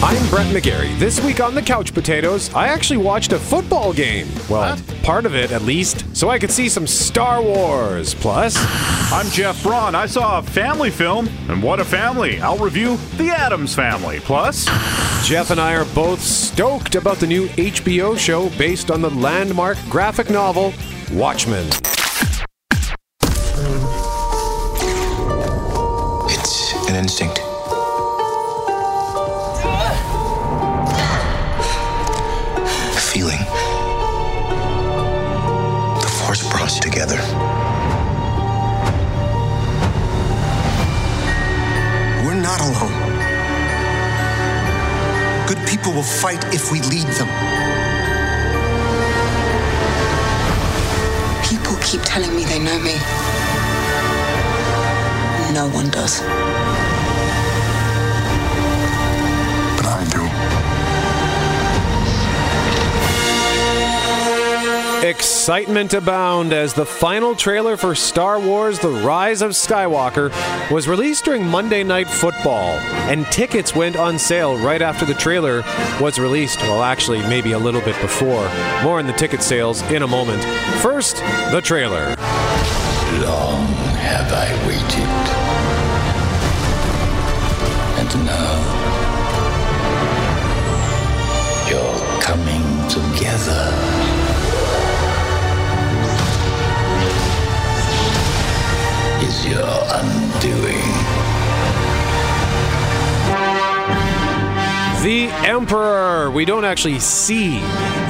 I'm Brett McGarry. This week on the Couch Potatoes, I actually watched a football game. Well, part of it at least, so I could see some Star Wars. Plus, I'm Jeff Braun. I saw a family film, and what a family! I'll review The Addams Family. Plus, Jeff and I are both stoked about the new HBO show based on the landmark graphic novel Watchmen. It's an instinct. Fight if we lead them. People keep telling me they know me. No one does. Excitement abound as the final trailer for Star Wars The Rise of Skywalker was released during Monday Night Football, and tickets went on sale right after the trailer was released. Well, actually, maybe a little bit before. More on the ticket sales in a moment. First, the trailer. Long have I waited. The Emperor! We don't actually see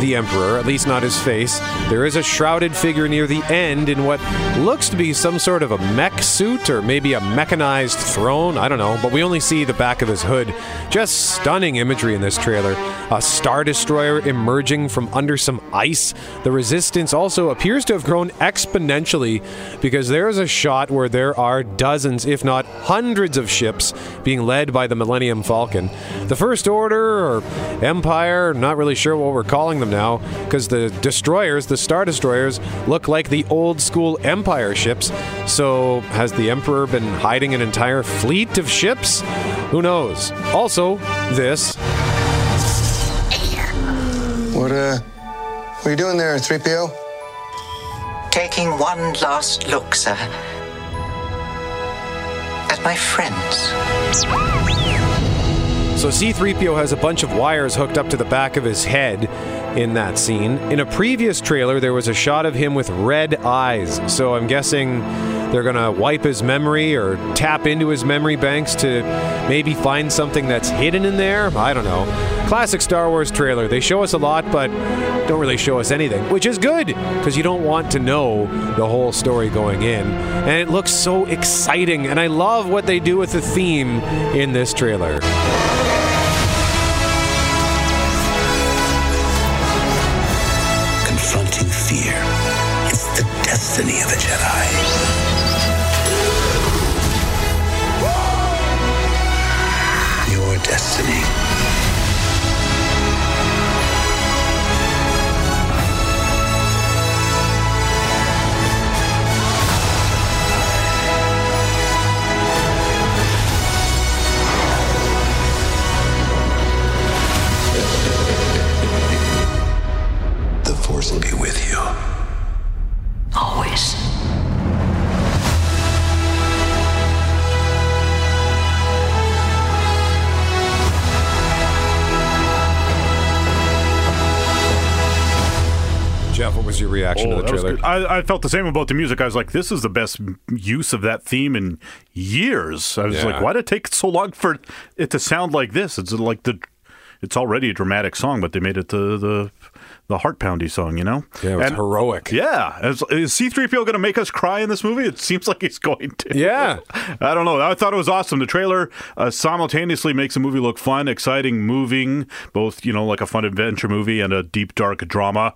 the Emperor, at least not his face. There is a shrouded figure near the end in what looks to be some sort of a mech suit or maybe a mechanized throne. I don't know, but we only see the back of his hood. Just stunning imagery in this trailer. A Star Destroyer emerging from under some ice. The resistance also appears to have grown exponentially because there is a shot where there are dozens, if not hundreds, of ships being led by the Millennium Falcon. The First Order or Empire, not really sure what we're calling them now, because the destroyers, the Star Destroyers, look like the old school Empire ships. So, has the Emperor been hiding an entire fleet of ships? Who knows? Also, this. What, uh, what are you doing there, 3PO? Taking one last look, sir. At my friends. So C3PO has a bunch of wires hooked up to the back of his head in that scene. In a previous trailer, there was a shot of him with red eyes. So I'm guessing they're going to wipe his memory or tap into his memory banks to maybe find something that's hidden in there. I don't know. Classic Star Wars trailer. They show us a lot, but don't really show us anything, which is good because you don't want to know the whole story going in. And it looks so exciting, and I love what they do with the theme in this trailer. Confronting fear. It's the destiny of a Jedi. Destiny. The Force will be with you. Was your reaction Oh, to the trailer? I, I felt the same about the music. I was like, this is the best use of that theme in years. I was Yeah. like, why did it take so long for it to sound like this? It's like the, it's already a dramatic song, but they made it the the, the heart poundy song, you know? Yeah, it was And- heroic. Yeah, is, is C-3PO going to make us cry in this movie? It seems like he's going to. Yeah. I don't know. I thought it was awesome. The trailer uh, simultaneously makes the movie look fun, exciting, moving, both, you know, like a fun adventure movie and a deep, dark drama.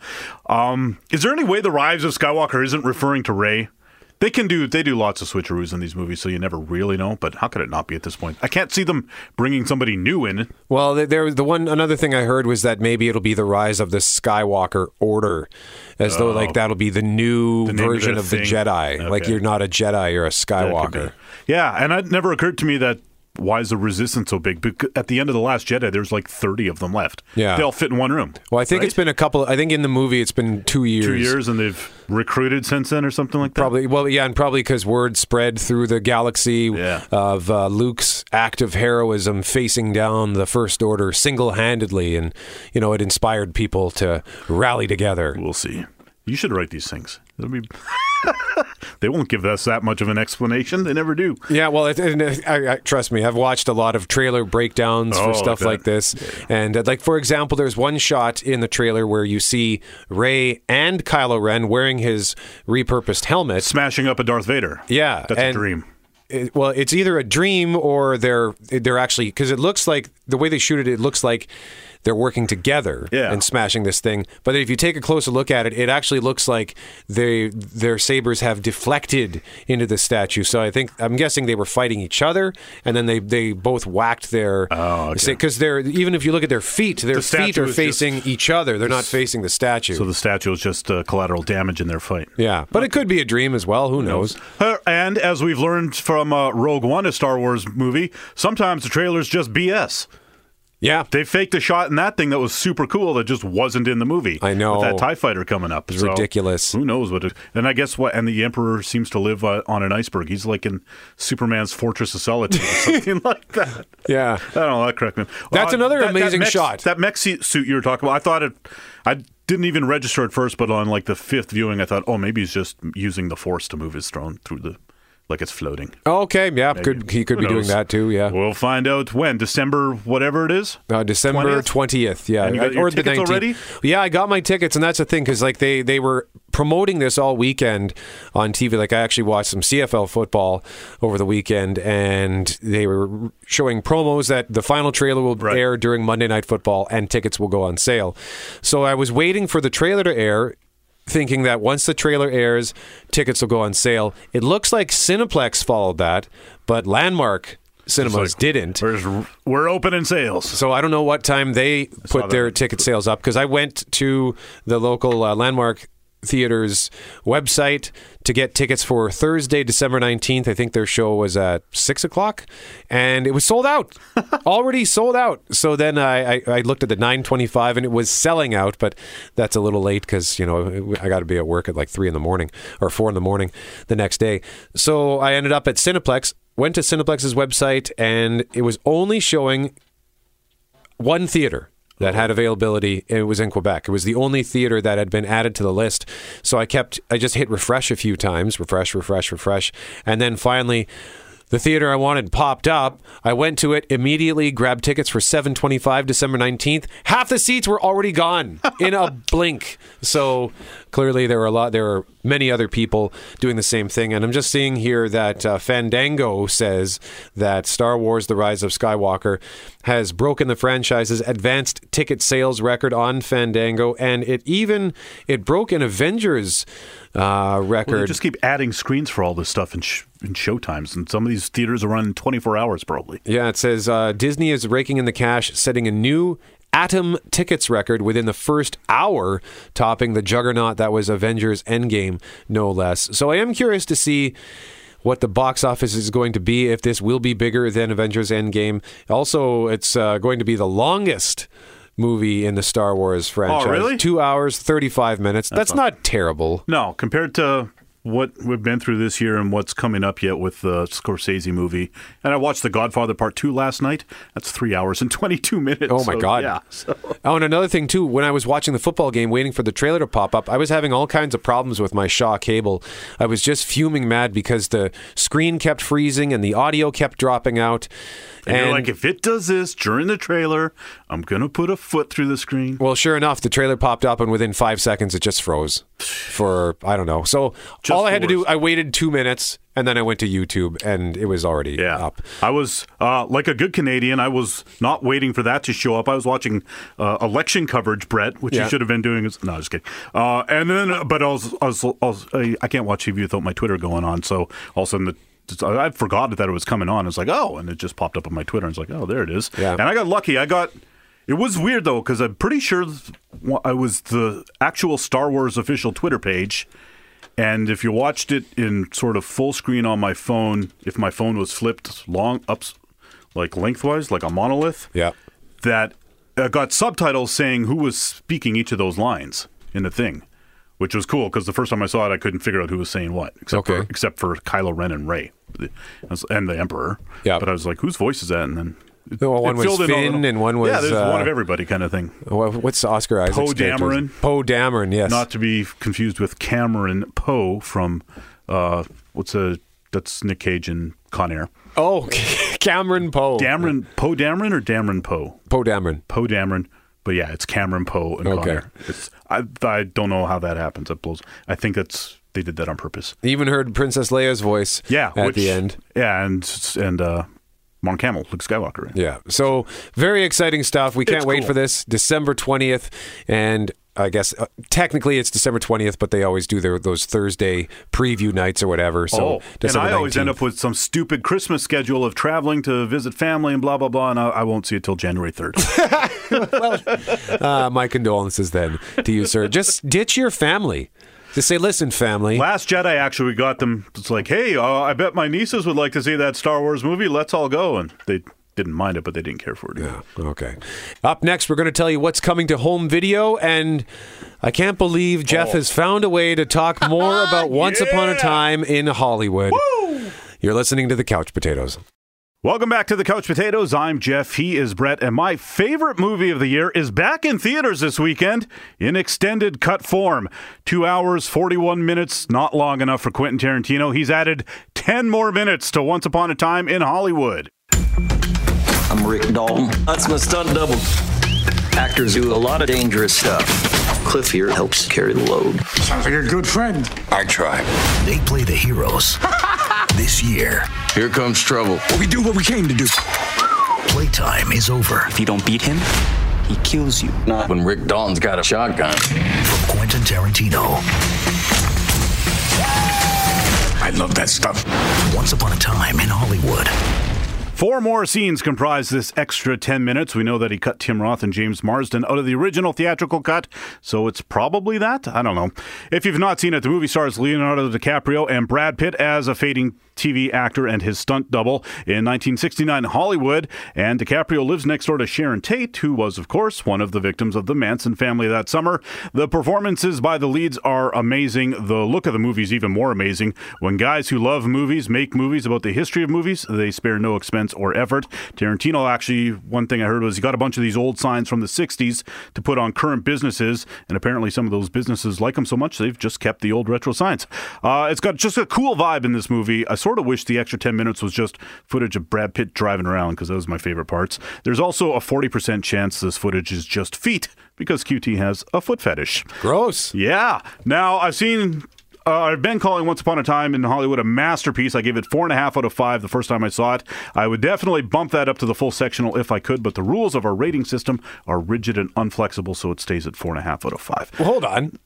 Um, is there any way The Rise of Skywalker isn't referring to Rey? They can do they do lots of switcheroos in these movies, so you never really know. But how could it not be at this point? I can't see them bringing somebody new in. Well, th- there the one another thing I heard was that maybe it'll be the rise of the Skywalker Order, as though like oh. that'll be the new Oh. The name of version of the. Jedi. Like you're not a Jedi, you're a That could be. Skywalker. Yeah, and it never occurred to me that why is the resistance so big? Bec- at the end of the Last Jedi, there's like 30 of them left. Yeah. they all fit in one room. Well, I think right? it's been a couple. I think in the movie it's been two years. two years, and they've recruited since then, or something like that. Probably, well, yeah, and probably because word spread through the galaxy Yeah. of uh, Luke's act of heroism facing down the First Order single handedly, and you know it inspired people to rally together. We'll see. You should write these things. It'll be. they won't give us that much of an explanation. They never do. Yeah, well, it, and, uh, I, I, trust me, I've watched a lot of trailer breakdowns Oh, for stuff that- like this, and uh, like for example, there's one shot in the trailer where you see Rey and Kylo Ren wearing his repurposed helmet. Smashing up a Darth Vader. Yeah, that's a dream. well, it's either a dream or they're they're actually because it looks like the way they shoot it, it looks like they're working together Yeah. and smashing this thing. But if you take a closer look at it, it actually looks like they their sabers have deflected into the statue. So I think I'm guessing they were fighting each other, and then they they both whacked their Oh, okay. because they're even if you look at their feet, their The feet are facing just- each other. They're not facing the statue. So the statue is just uh, collateral damage in their fight. yeah, but it could be a dream as well. Who knows? And as we've learned from uh, Rogue One, a Star Wars movie, sometimes the trailer's just BS. Yeah, They faked a shot in that thing that was super cool that just wasn't in the movie. I know. With that TIE fighter coming up. It's So ridiculous. Who knows what it. And I guess what. And the Emperor seems to live uh, on an iceberg. He's like in Superman's Fortress of Solitude or something like that. yeah. I don't know. That correct me. That's another amazing mech- shot. That mech suit you were talking about. I thought it. I didn't even register at first, but on like the fifth viewing, I thought, oh, maybe he's just using the Force to move his throne through the, like it's floating. Okay, yeah, could he could Who be doing that too? Yeah, We'll find out when December, whatever it is. uh, December 20th? Yeah, And you got your or the tickets 19th. already? Yeah, I got my tickets, and that's the thing because like they they were promoting this all weekend on TV. Like I actually watched some CFL football over the weekend, and they were showing promos that the final trailer will Right. air during Monday Night Football, and tickets will go on sale. So I was waiting for the trailer to air. Thinking that once the trailer airs, tickets will go on sale. It looks like Cineplex followed that, but Landmark Cinemas like, didn't. We're, we're opening sales. So I don't know what time they put their ticket sales up because I went to the local uh, landmark theater's website to get tickets for Thursday, December 19th. I think their show was at six o'clock and it was sold out, already sold out. So then I, I, I looked at the 925 and it was selling out, but that's a little late because, you know, I got to be at work at like three in the morning or four in the morning the next day. So I ended up at Cineplex, went to Cineplex's website and it was only showing one theater that had availability it was in Quebec. It was the only theater that had been added to the list. So I kept I just hit refresh a few times, refresh, refresh, refresh, and then finally the theater I wanted popped up. I went to it immediately, grabbed tickets for 7:25 December 19th. Half the seats were already gone in a blink. So clearly there were a lot there were many other people doing the same thing and I'm just seeing here that uh, Fandango says that Star Wars The Rise of Skywalker has broken the franchise's advanced ticket sales record on Fandango and it even it broke an Avengers uh, Well, record they just keep adding screens for all this stuff in, sh- showtimes, and some of these theaters are running 24 hours probably. Yeah, it says uh, Disney is raking in the cash, setting a new Atom tickets record within the first hour, topping the juggernaut that was Avengers Endgame, no less. So I am curious to see what the box office is going to be, if this will be bigger than Avengers Endgame. Also, it's uh, going to be the longest movie in the Star Wars franchise. Oh, really? Two hours, 35 minutes. That's, not terrible. No, compared to what we've been through this year and what's coming up yet with the Scorsese movie. And I watched The Godfather Part 2 last night. That's three hours and 22 minutes. Oh my So, god! Yeah. So, Oh, and another thing too. When I was watching the football game, waiting for the trailer to pop up, I was having all kinds of problems with my Shaw cable. I was just fuming mad because the screen kept freezing and the audio kept dropping out. And you're like, if it does this during the trailer, I'm going to put a foot through the screen. well, sure enough, the trailer popped up, and within five seconds, it just froze for I don't know. So Just all I had to do. I waited two minutes, and then I went to YouTube, and it was already Yeah. up. I was, uh, like a good Canadian, I was not waiting for that to show up. I was watching uh, election coverage, Brett, which Yeah. you should have been doing. No, just kidding. Uh, and then, but I was, I was, I, was, I can't watch TV without my Twitter going on. So all of a sudden, the I forgot that it was coming on. It's like, oh, and it just popped up on my Twitter. And it's like, oh, there it is. Yeah. And I got lucky. I got. It was weird though, because I'm pretty sure I was the actual Star Wars official Twitter page. And if you watched it in sort of full screen on my phone, if my phone was flipped long up, like lengthwise, like a monolith. Yeah. That uh, got subtitles saying who was speaking each of those lines in the thing, which was cool because the first time I saw it, I couldn't figure out who was saying what, except Okay. for except for Kylo Ren and Rey, and the Emperor. Yeah. But I was like, whose voice is that? And then. it- Well, one was Finn and one yeah, was, there's one uh, of everybody kind of thing. What's Oscar Isaac's Poe? Dameron. Poe Dameron, yes. Not to be confused with Cameron Poe from uh, what's a that's Nick Cage in Con Air. oh, Cameron Poe. Dameron Poe Dameron or Dameron Poe Poe Dameron. Poe Dameron. But yeah, it's Cameron Poe and Con Okay. Air. It's I I don't know how that happens. It blows. I think that's they did that on purpose. Even heard Princess Leia's voice Yeah, at which- the end. Yeah, and and uh, Mark Hamill, Luke Skywalker. Yeah. So very exciting stuff. We can't It's wait cool. for this December 20th. And I guess uh, technically it's December 20th, but they always do their those Thursday preview nights or whatever. So oh, and I always end up with some stupid Christmas schedule of traveling to visit family and blah blah blah, and I, I won't see it till January third. Uh, my condolences then to you, sir. Just ditch your family. Just say, listen, family. Last Jedi, actually, we got them. It's like, hey, uh, I bet my nieces would like to see that Star Wars movie. Let's all go, and they didn't mind it, but they didn't care for it. either. Okay. Up next, we're going to tell you what's coming to home video. And I can't believe Jeff Oh. has found a way to talk more about Once Upon a Time in Hollywood. You're listening to the Couch Potatoes. Welcome back to the Couch Potatoes. I'm Jeff. He is Brett, and my favorite movie of the year is back in theaters this weekend in extended cut form. Two hours, 41 minutes, not long enough for Quentin Tarantino. He's added 10 more minutes to Once Upon a Time in Hollywood. I'm Rick Dalton. That's my stunt double. Actors do a lot of dangerous stuff. Cliff here helps carry the load. Sounds like a good friend. I try. They play the heroes. this year, Here comes trouble. we do what we came to do. Playtime is over. If you don't beat him, he kills you. Not when Rick Dalton's got a shotgun. From Quentin Tarantino. I love that stuff. Once upon a time in Hollywood. Four more scenes comprise this extra 10 minutes. We know that he cut Tim Roth and James Marsden out of the original theatrical cut, so it's probably that. I don't know. If you've not seen it, the movie stars Leonardo DiCaprio and Brad Pitt as a fading TV actor and his stunt double in 1969 Hollywood. And DiCaprio lives next door to Sharon Tate, who was, of course, one of the victims of the Manson family that summer. The performances by the leads are amazing. The look of the movie is even more amazing. When guys who love movies make movies about the history of movies, they spare no expense or effort. Tarantino actually, one thing I heard was he got a bunch of these old signs from the 60s to put on current businesses, and apparently some of those businesses like them so much they've just kept the old retro signs. Uh, it's got just a cool vibe in this movie. I sort of wish the extra 10 minutes was just footage of Brad Pitt driving around because those are my favorite parts. There's also a 40% chance this footage is just feet because QT has a foot fetish. Gross. Yeah. Now I've seen. Uh, I've been calling Once Upon a Time in Hollywood a masterpiece. I gave it four and a half out of five the first time I saw it. I would definitely bump that up to the full sectional if I could, but the rules of our rating system are rigid and unflexible, so it stays at four and a half out of five. Well, hold on.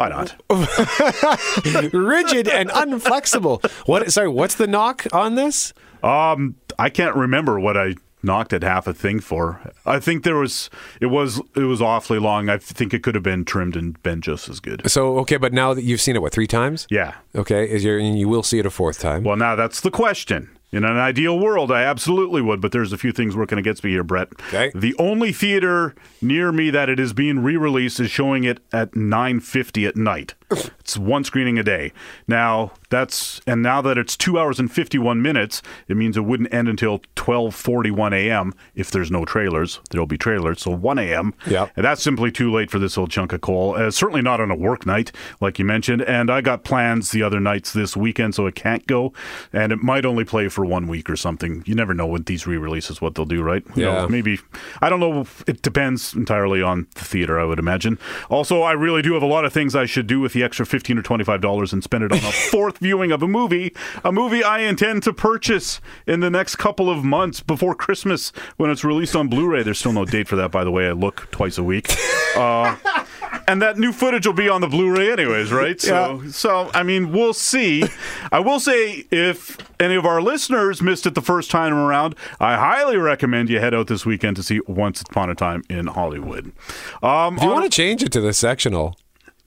Why not? Rigid and unflexible. What? Sorry, what's the knock on this? Um, I can't remember what I knocked at half a thing for. I think there was it was it was awfully long. I think it could have been trimmed and been just as good. So, okay, but now that you've seen it, what, three times? Yeah. Okay, is your, and you will see it a fourth time. Well, now that's the question. In an ideal world, I absolutely would, but there's a few things working against me here, Brett. Okay. The only theater near me that it is being re-released is showing it at 9:50 at night. It's one screening a day. Now that's and now that it's two hours and 51 minutes, it means it wouldn't end until 12:41 a.m. If there's no trailers, there'll be trailers. So 1 a.m. Yeah, And that's simply too late for this old chunk of coal. Uh, certainly not on a work night, like you mentioned. And I got plans the other nights this weekend, so it can't go. And it might only play for one week or something. You never know with these re-releases what they'll do, right? Who Yeah. knows? maybe I don't know. It depends entirely on the theater, I would imagine. Also, I really do have a lot of things I should do with the extra fifteen or twenty-five dollars and spend it on a fourth viewing of a movie, a movie I intend to purchase in the next couple of months before Christmas when it's released on Blu-ray. There's still no date for that, by the way. I look twice a week. Uh, and that new footage will be on the Blu-ray anyways, right? So, so I mean, we'll see. I will say, if any of our listeners missed it the first time around, I highly recommend you head out this weekend to see Once Upon a Time in Hollywood. Um, Do you want to change it to the sectional?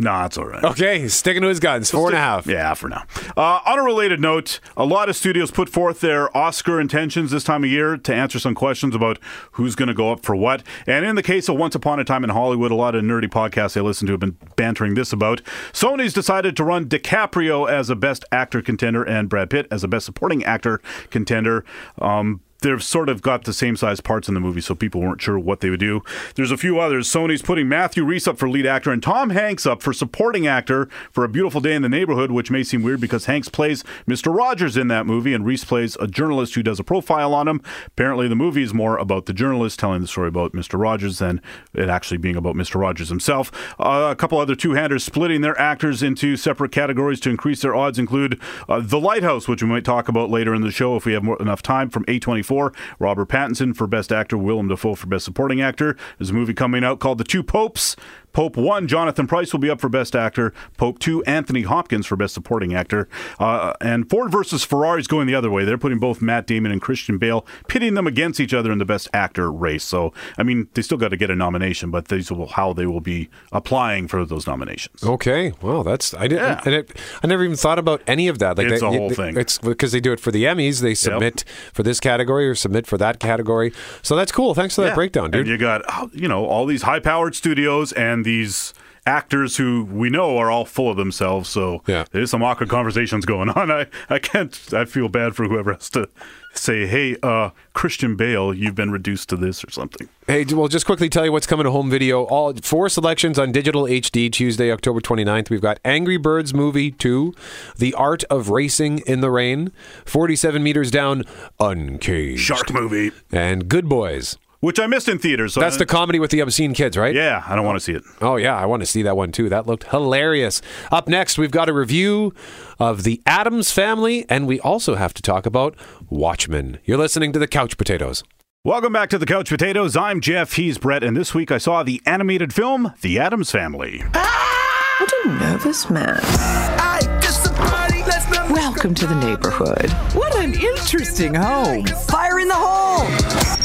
Nah, it's all right. Okay, sticking to his guns. Four and a half. Yeah, for now. Uh, on a related note, a lot of studios put forth their Oscar intentions this time of year to answer some questions about who's going to go up for what. And in the case of Once Upon a Time in Hollywood, a lot of nerdy podcasts I listen to have been bantering this about. Sony's decided to run DiCaprio as a Best Actor contender and Brad Pitt as a Best Supporting Actor contender. Um, they've sort of got the same size parts in the movie, so people weren't sure what they would do. There's a few others. Sony's putting Matthew Rhys up for lead actor and Tom Hanks up for supporting actor for A Beautiful Day in the Neighborhood, which may seem weird because Hanks plays Mr. Rogers in that movie and Rhys plays a journalist who does a profile on him. Apparently, the movie is more about the journalist telling the story about Mr. Rogers than it actually being about Mr. Rogers himself. Uh, a couple other two-handers splitting their actors into separate categories to increase their odds include uh, The Lighthouse, which we might talk about later in the show if we have more, enough time, from A24. Robert Pattinson for Best Actor, Willem Dafoe for Best Supporting Actor. There's a movie coming out called The Two Popes. Pope 1, Jonathan Pryce will be up for Best Actor. Pope 2, Anthony Hopkins for Best Supporting Actor. Uh, and Ford versus Ferrari is going the other way. They're putting both Matt Damon and Christian Bale, pitting them against each other in the Best Actor race. So, I mean, they still got to get a nomination, but these will how they will be applying for those nominations. Okay, well, that's I didn't. Yeah. And it, I never even thought about any of that. Like It's they, a whole they- thing. It's because they do it for the Emmys. They submit for this category or submit for that category. So that's cool. Thanks for that Yeah. breakdown, dude. And you got you know all these high-powered studios and these actors who we know are all full of themselves. So Yeah. there's some awkward conversations going on. I I can't. I feel bad for whoever has to say, "Hey, uh, Christian Bale, you've been reduced to this" or something. Hey, well, just quickly tell you what's coming to home video. All four selections on digital HD Tuesday, October 29th. We've got Angry Birds Movie 2, The Art of Racing in the Rain, 47 Meters Down, Uncaged, Shark movie, and Good Boys. Which I missed in theaters. So That's the comedy with the obscene kids, right? yeah. I don't want to see it. Oh, yeah, I want to see that one too. That looked hilarious. Up next, we've got a review of The Addams Family, and we also have to talk about Watchmen. You're listening to The Couch Potatoes. Welcome back to the Couch Potatoes. I'm Jeff. He's Brett, and this week I saw the animated film The Addams Family. What a nervous man. Welcome to the neighborhood. What an interesting home. Fire in the hole!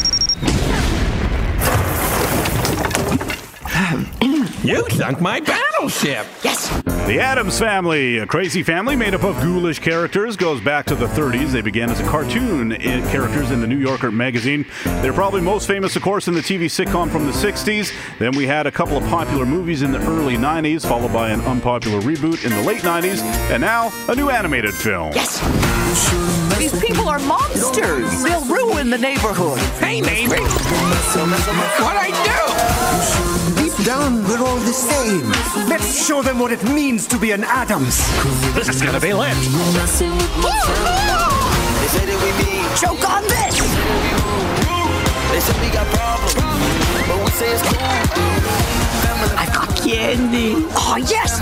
You sunk my battleship. Yes! The Addams Family, a crazy family made up of ghoulish characters, goes back to the 30s. They began as a cartoon in characters in the New Yorker magazine. They're probably most famous, of course, in the TV sitcom from the 60s. Then we had a couple of popular movies in the early 90s, followed by an unpopular reboot in the late 90s, and now a new animated film. Yes! These people are monsters. They'll ruin the neighborhood. Hey, neighbor. What I do? Deep down, we're all the same. Let's show them what it means to be an Addams. This is gonna be lit. Choke on this! They say we got problems, but we say it's cool. I've got candy. Oh, yes!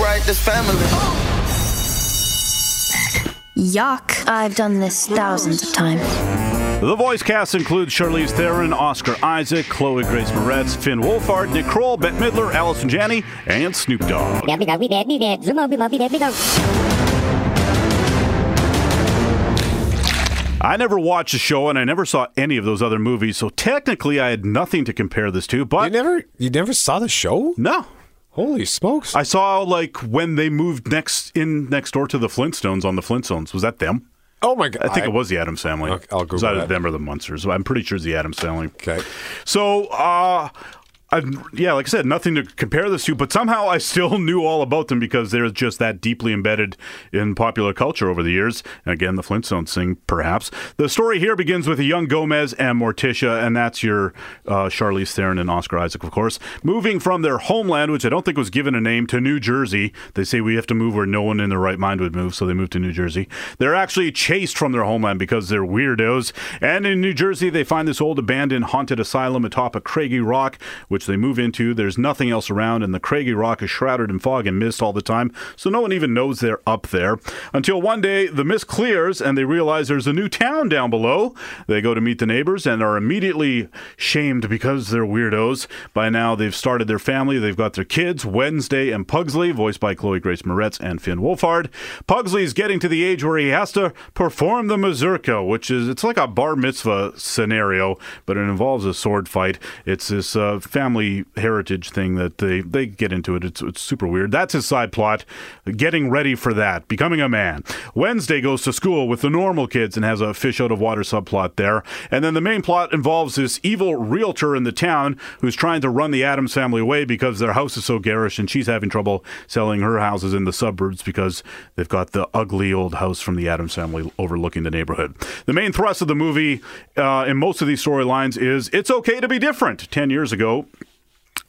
Right, this family. Yuck. I've done this thousands of times. The voice cast includes Charlize Theron, Oscar Isaac, Chloe Grace Moretz, Finn Wolfhard, Nick Kroll, Bette Midler, Allison Janney, and Snoop Dogg. I never watched the show and I never saw any of those other movies, so technically I had nothing to compare this to, But You but never, you never saw the show? no. Holy smokes! I saw like when they moved next in next door to the Flintstones on the Flintstones. Was that them? Oh my god! I think it was the Addams Family. Okay, I'll it was either that. them or the Munsters. I'm pretty sure it's the Addams Family. Okay. So, uh, I, yeah, like I said, nothing to compare this to, but somehow I still knew all about them because they're just that deeply embedded in popular culture over the years. And again, the Flintstones thing, perhaps. The story here begins with a young Gomez and Morticia, and that's your uh, Charlize Theron and Oscar Isaac, of course, moving from their homeland, which I don't think was given a name, to New Jersey. They say we have to move where no one in their right mind would move, so they move to New Jersey. They're actually chased from their homeland because they're weirdos. And in New Jersey, they find this old abandoned haunted asylum atop a craggy rock, which they move into. There's nothing else around, and the craggy rock is shrouded in fog and mist all the time, so no one even knows they're up there. Until one day, the mist clears and they realize there's a new town down below. They go to meet the neighbors and are immediately shamed because they're weirdos. By now, they've started their family. They've got their kids, Wednesday and Pugsley, voiced by Chloe Grace Moretz and Finn Wolfhard. Pugsley's getting to the age where he has to perform the mazurka, which is it's like a bar mitzvah scenario, but it involves a sword fight. It's this uh, family family heritage thing that they, they get into it. It's, it's super weird. That's his side plot, getting ready for that, becoming a man. Wednesday goes to school with the normal kids and has a fish out of water subplot there. And then the main plot involves this evil realtor in the town who's trying to run the Addams family away because their house is so garish and she's having trouble selling her houses in the suburbs because they've got the ugly old house from the Addams family overlooking the neighborhood. The main thrust of the movie uh, in most of these storylines is it's okay to be different. 10 years ago,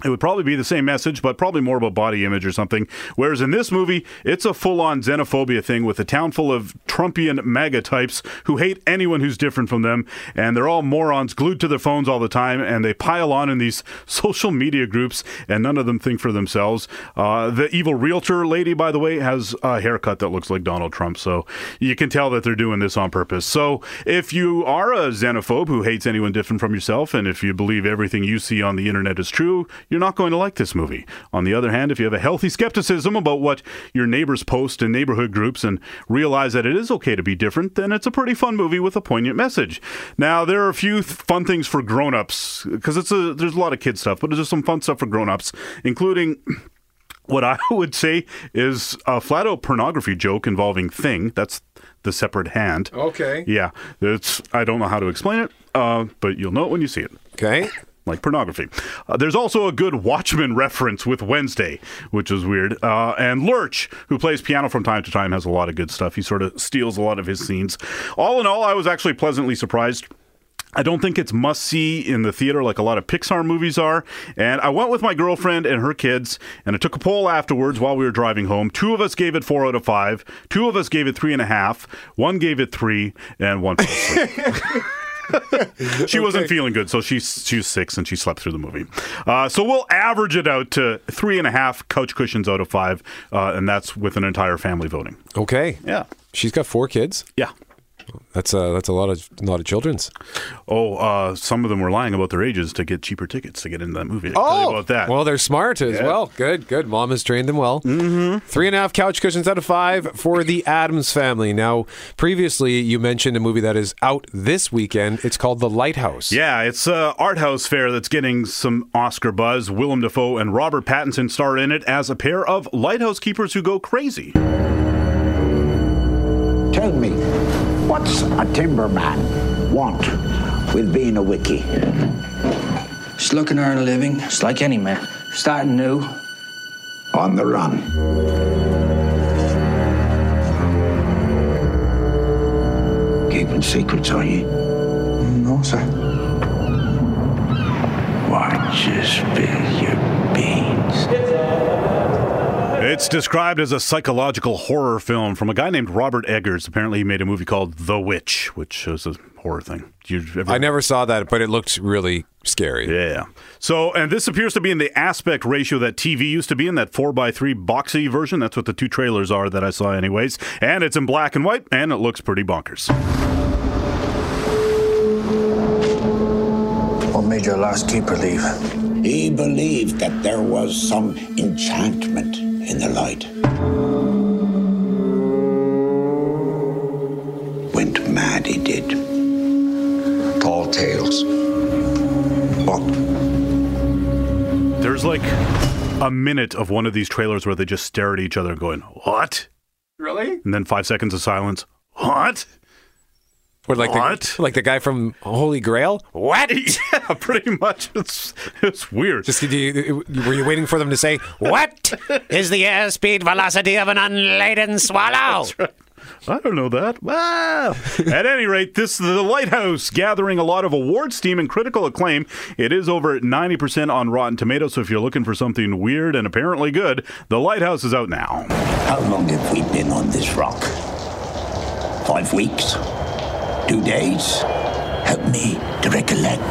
it would probably be the same message, but probably more about body image or something. Whereas in this movie, it's a full on xenophobia thing with a town full of Trumpian MAGA types who hate anyone who's different from them. And they're all morons glued to their phones all the time. And they pile on in these social media groups, and none of them think for themselves. Uh, the evil realtor lady, by the way, has a haircut that looks like Donald Trump. So you can tell that they're doing this on purpose. So if you are a xenophobe who hates anyone different from yourself, and if you believe everything you see on the internet is true, you're not going to like this movie. On the other hand, if you have a healthy skepticism about what your neighbors post in neighborhood groups and realize that it is okay to be different, then it's a pretty fun movie with a poignant message. Now, there are a few th- fun things for grown-ups because it's a there's a lot of kid stuff, but there's some fun stuff for grown-ups, including what I would say is a flat out pornography joke involving Thing. That's the separate hand. Okay. Yeah, it's I don't know how to explain it, uh, but you'll know it when you see it Okay. Like pornography. Uh, there's also a good Watchmen reference with Wednesday, which is weird. Uh, and Lurch, who plays piano from time to time, has a lot of good stuff. He sort of steals a lot of his scenes. All in all, I was actually pleasantly surprised. I don't think it's must see in the theater like a lot of Pixar movies are. And I went with my girlfriend and her kids, and I took a poll afterwards while we were driving home. Two of us gave it four out of five, two of us gave it three and a half, one gave it three, and one she wasn't feeling good, so she's she was six and she slept through the movie. Uh, so we'll average it out to three and a half couch cushions out of five, uh, and that's with an entire family voting. Okay. Yeah, She's got four kids. yeah. That's a that's a lot of a lot of children's. Oh, uh, some of them were lying about their ages to get cheaper tickets to get into that movie. I can tell you about that. Oh! Well, they're smart as Yeah. well. Good, good. Mom has trained them well. Mm-hmm. Three and a half couch cushions out of five for the Addams family. Now, previously you mentioned a movie that is out this weekend. It's called The Lighthouse. Yeah, it's a art house fair that's getting some Oscar buzz. Willem Dafoe and Robert Pattinson star in it as a pair of lighthouse keepers who go crazy. What's a timberman want with being a wickie? Just looking to earn a living, just like any man. Starting new. On the run. Keeping secrets, are you? No, sir. Watch you spill your beans. It's described as a psychological horror film from a guy named Robert Eggers. Apparently, he made a movie called The Witch, which is a horror thing. You ever I never saw that, but it looked really scary. Yeah. So, and this appears to be in the aspect ratio that TV used to be in, that 4x3 boxy version. That's what the two trailers are that I saw, anyways. And it's in black and white, and it looks pretty bonkers. What made your last keeper leave? He believed that there was some enchantment in the light. Went mad, he did. Tall tales. What? There's like a minute of one of these trailers where they just stare at each other going, What? Really? And then five seconds of silence. What? What, like What? The, like the guy from Holy Grail? What? yeah, pretty much. It's it's weird. Just do you, were you waiting for them to say what is the airspeed velocity of an unladen swallow? I don't know that. Wow. At any rate, this is the Lighthouse gathering a lot of award steam and critical acclaim. It is over at 90% on Rotten Tomatoes, so if you're looking for something weird and apparently good, The Lighthouse is out now. How long have we been on this rock? Five weeks? Two days? Help me to recollect.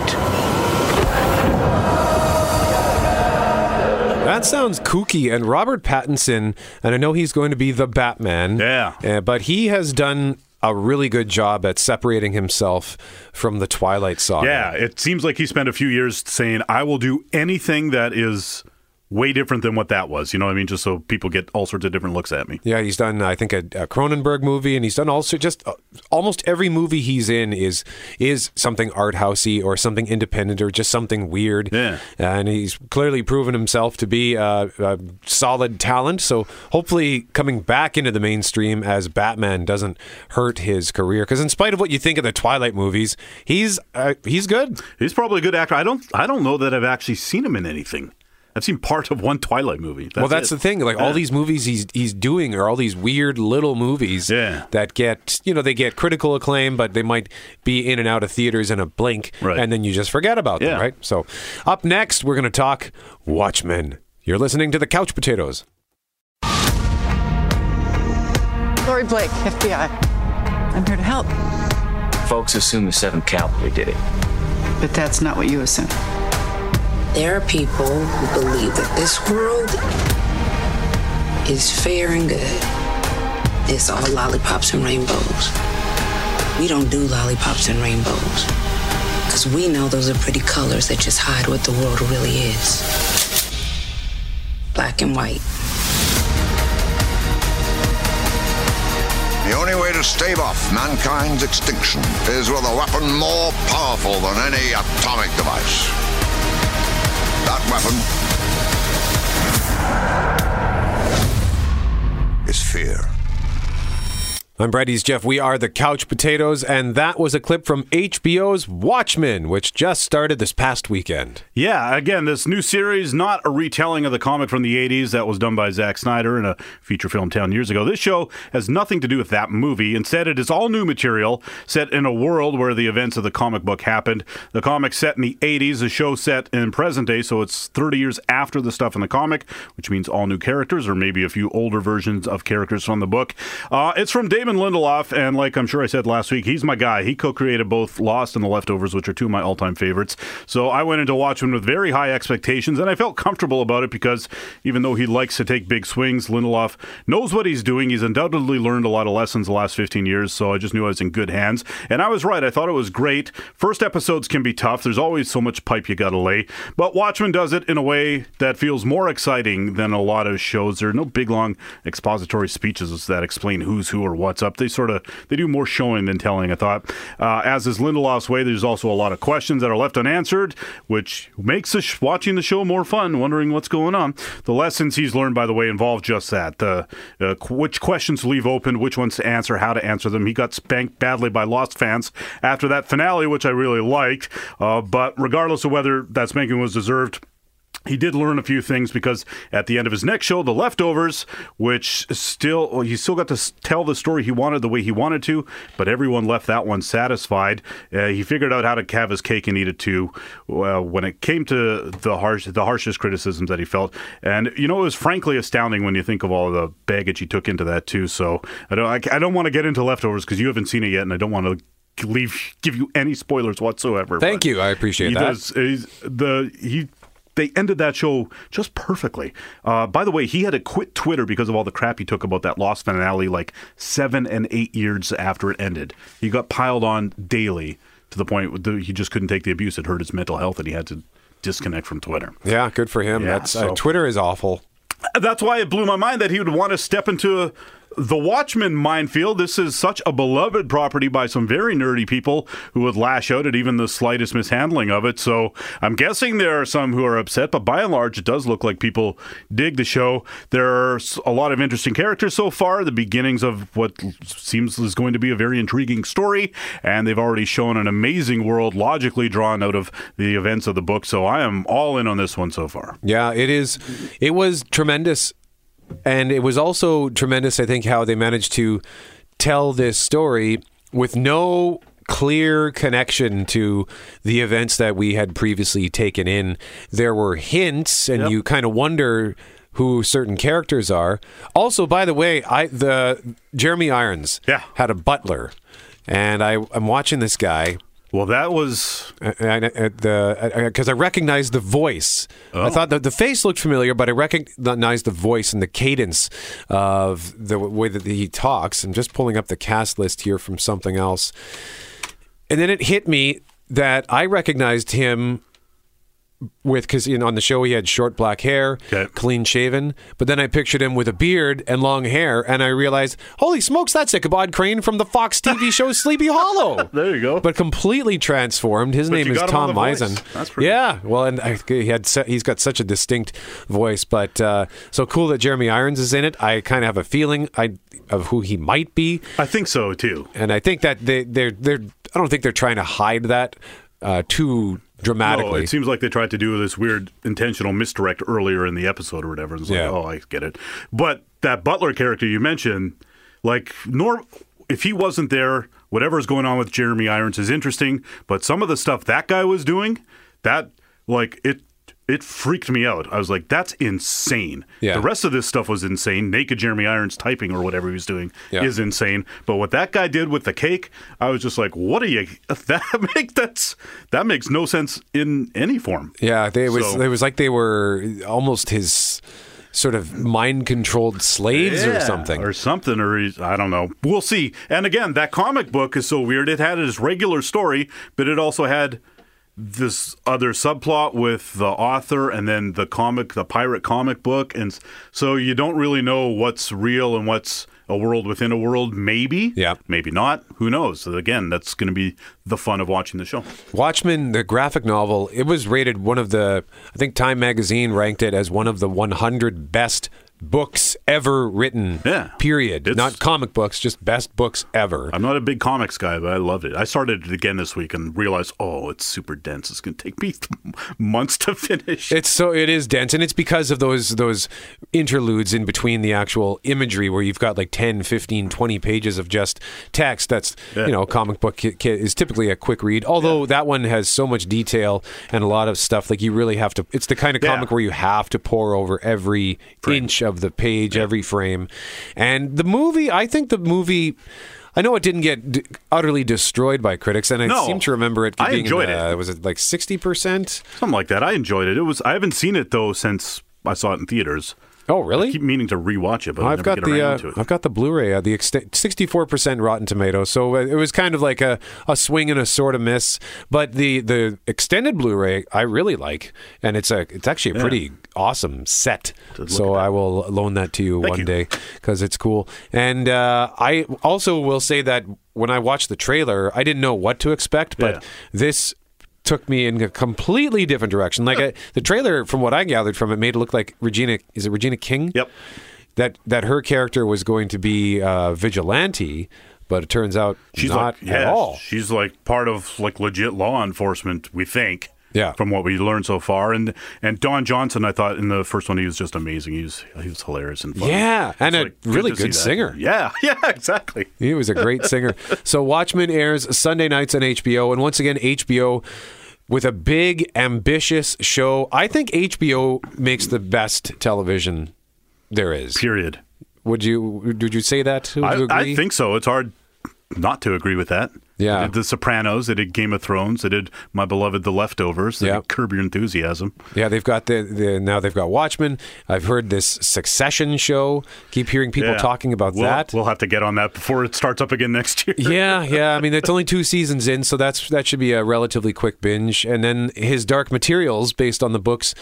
That sounds kooky. And Robert Pattinson, and I know he's going to be the Batman. Yeah. uh, but he has done a really good job at separating himself from the Twilight saga. Yeah, it seems like he spent a few years saying, I will do anything that is way different than what that was. You know what I mean? Just so people get all sorts of different looks at me. Yeah, he's done I think a, a Cronenberg movie, and he's done also just uh, almost every movie he's in is is something art housey or something independent or just something weird. Yeah. and he's clearly proven himself to be a, a solid talent. So hopefully, coming back into the mainstream as Batman doesn't hurt his career. Because in spite of what you think of the Twilight movies, he's uh, he's good. He's probably a good actor. I don't I don't know that I've actually seen him in anything. I've seen part of one Twilight movie. That's well, that's it. the thing. Like all these movies he's he's doing are all these weird little movies Yeah. that get you know they get critical acclaim, but they might be in and out of theaters in a blink, Right. and then you just forget about Yeah. them, right? So, up next, we're going to talk Watchmen. You're listening to the Couch Potatoes. Laurie Blake, FBI. I'm here to help. Folks assume the 7th Cavalry did it. But that's not what you assume. There are people who believe that this world is fair and good. It's all lollipops and rainbows. We don't do lollipops and rainbows. Because we know those are pretty colors that just hide what the world really is black and white. The only way to stave off mankind's extinction is with a weapon more powerful than any atomic device. Weapon I'm Brady's Jeff. We are the Couch Potatoes, and that was a clip from HBO's Watchmen, which just started this past weekend. Yeah, again, this new series, not a retelling of the comic from the 80s that was done by Zack Snyder in a feature film 10 years ago. This show has nothing to do with that movie. Instead, it is all new material set in a world where the events of the comic book happened. The comic set in the 80s, the show set in present day, so it's 30 years after the stuff in the comic, which means all new characters or maybe a few older versions of characters from the book. Uh, it's from Damon Lindelof, and like I'm sure I said last week, he's my guy. He co created both Lost and The Leftovers, which are two of my all time favorites. So I went into Watchmen with very high expectations, and I felt comfortable about it because even though he likes to take big swings, Lindelof knows what he's doing. He's undoubtedly learned a lot of lessons the last 15 years, so I just knew I was in good hands. And I was right. I thought it was great. First episodes can be tough, there's always so much pipe you got to lay. But Watchmen does it in a way that feels more exciting than a lot of shows. There are no big, long expository speeches that explain who's who or what's up. They sort of they do more showing than telling. I thought, uh, as is Lindelof's way, there's also a lot of questions that are left unanswered, which makes sh- watching the show more fun, wondering what's going on. The lessons he's learned, by the way, involve just that: the uh, qu- which questions to leave open, which ones to answer, how to answer them. He got spanked badly by Lost fans after that finale, which I really liked. Uh, but regardless of whether that spanking was deserved he did learn a few things because at the end of his next show, The Leftovers, which still well, he still got to tell the story he wanted the way he wanted to, but everyone left that one satisfied. Uh, he figured out how to have his cake and eat it too. Uh, when it came to the harsh, the harshest criticisms that he felt, and you know, it was frankly astounding when you think of all the baggage he took into that too. So I don't, I, I don't want to get into Leftovers because you haven't seen it yet, and I don't want to leave give you any spoilers whatsoever. Thank you. I appreciate that. he that. does he's, the he they ended that show just perfectly. Uh, by the way, he had to quit Twitter because of all the crap he took about that Lost finale, like seven and eight years after it ended. He got piled on daily to the point that he just couldn't take the abuse. It hurt his mental health, and he had to disconnect from Twitter. Yeah, good for him. Yeah, That's uh, Twitter is awful. That's why it blew my mind that he would want to step into the Watchmen minefield. This is such a beloved property by some very nerdy people who would lash out at even the slightest mishandling of it. So I'm guessing there are some who are upset, but by and large, it does look like people dig the show. There are a lot of interesting characters so far, the beginnings of what seems is going to be a very intriguing story, and they've already shown an amazing world logically drawn out of the events of the book. So I am all in on this one so far. Yeah, it is. It was tremendous. And it was also tremendous, I think, how they managed to tell this story with no clear connection to the events that we had previously taken in. There were hints, and Yep. you kind of wonder who certain characters are. Also, by the way, I the Jeremy Irons Yeah. had a butler, and I, I'm watching this guy. Well, that was uh, because uh, uh, I recognized the voice. I oh. thought that the face looked familiar, but I recognized the voice and the cadence of the way that he talks. I'm just pulling up the cast list here from something else, and then it hit me that I recognized him with because you know, on the show he had short black hair, clean shaven. But then I pictured him with a beard and long hair, and I realized, holy smokes, that's Ichabod Crane from the Fox TV show Sleepy Hollow. there you go. But completely transformed. His But name is got him on Tom. Mison. That's pretty- yeah. Well, and I, he had he's got such a distinct voice, but uh, so cool that Jeremy Irons is in it. I kind of have a feeling I of who he might be. I think so too. And I think that they they're they're I don't think they're trying to hide that uh, too dramatically. No, it seems like they tried to do this weird intentional misdirect earlier in the episode or whatever. It's like, Yeah. oh, I get it. But that Butler character you mentioned, like, nor if he wasn't there, whatever's going on with Jeremy Irons is interesting. But some of the stuff that guy was doing, that like it. It freaked me out. I was like, "That's insane." Yeah. The rest of this stuff was insane. Naked Jeremy Irons typing or whatever he was doing Yeah. is insane. But what that guy did with the cake, I was just like, "What are you?" That make that's that makes no sense in any form. Yeah, they, it was So- it was like they were almost his sort of mind controlled slaves or something. or something, or I don't know. We'll see. And again, that comic book is so weird. It had its regular story, but it also had this other subplot with the author and then the comic, the pirate comic book, and so you don't really know what's real and what's a world within a world. Maybe, Yeah. maybe not. Who knows? Again, that's going to be the fun of watching the show. Watchmen, the graphic novel, it was rated one of the, I think Time Magazine ranked it as one of the 100 best books ever written. Yeah. Period. It's- Not comic books, just best books ever. I'm not a big comics guy, but I loved it. I started it again this week and realized, oh, it's super dense. It's going to take me months to finish. It's so it is dense, and it's because of those those interludes in between the actual imagery, where you've got like 10, 15, 20 pages of just text. That's Yeah. you know, a comic book ki- ki- is typically a quick read. Although that one has so much detail and a lot of stuff, like you really have to. It's the kind of Yeah. comic where you have to pore over every inch of the page, every frame. And the movie, I think the movie. I know it didn't get d- utterly destroyed by critics, and I No. seem to remember it I being enjoyed it. Uh, was it like sixty percent? Something like that. I enjoyed it. It was. I haven't seen it though since I saw it in theaters. Oh, really? I keep meaning to rewatch it, but I've never got the around uh, to it. I've got the Blu-ray, uh, the sixty-four percent Rotten Tomatoes. So uh, it was kind of like a, a swing and a sort of miss. But the the extended Blu-ray I really like, and it's a it's actually a Yeah. pretty awesome set. So I will loan that to you Thank one you. day because it's cool. And uh, I also will say that when I watched the trailer, I didn't know what to expect, but Yeah. this took me in a completely different direction. Like I, the trailer, from what I gathered from it, made it look like Regina. Is it Regina King? Yep. That that her character was going to be uh, vigilante, but it turns out She's not like, at yeah, all. She's like part of like legit law enforcement. We think. Yeah. From what we learned so far, and and Don Johnson, I thought in the first one he was just amazing. He was he was hilarious and fun. Yeah, and It's a like, really good that. singer. Yeah, yeah, exactly. He was a great singer. So Watchmen airs Sunday nights on HBO, and once again HBO with a big ambitious show. I think HBO makes the best television there is. Period. Would you would you say that? Would you I, agree? I think so. It's hard not to agree with that. Yeah. They did The Sopranos. They did Game of Thrones. They did My Beloved The Leftovers. They Yeah. did Curb Your Enthusiasm. Yeah, they've got the, the now they've got Watchmen. I've heard this Succession show. Keep hearing people Yeah. talking about We'll- that. We'll have to get on that before it starts up again next year. yeah, yeah. I mean, it's only two seasons in, so that's that should be a relatively quick binge. And then his Dark Materials, based on the books,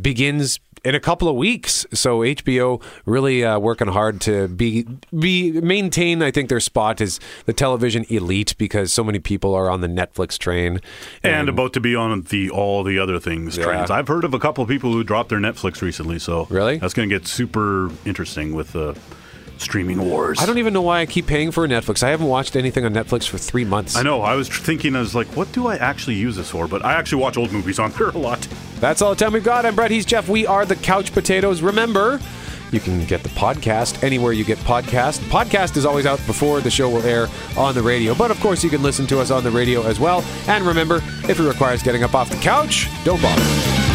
begins in a couple of weeks. So HBO really uh, working hard to be be maintain. I think their spot is the television elite because so many people are on the Netflix train. and about to be on the all the other things Yeah. trains. I've heard of a couple of people who dropped their Netflix recently, so Really? that's going to get super interesting with the streaming wars. I don't even know why I keep paying for Netflix. I haven't watched anything on Netflix for three months. I know. I was tr- thinking, I was like, what do I actually use this for? But I actually watch old movies on there a lot. That's all the time we've got. I'm Brett. He's Jeff. We are the Couch Potatoes. Remember, you can get the podcast anywhere you get podcast. Podcast is always out before the show will air on the radio, but of course you can listen to us on the radio as well. And remember, if it requires getting up off the couch, don't bother.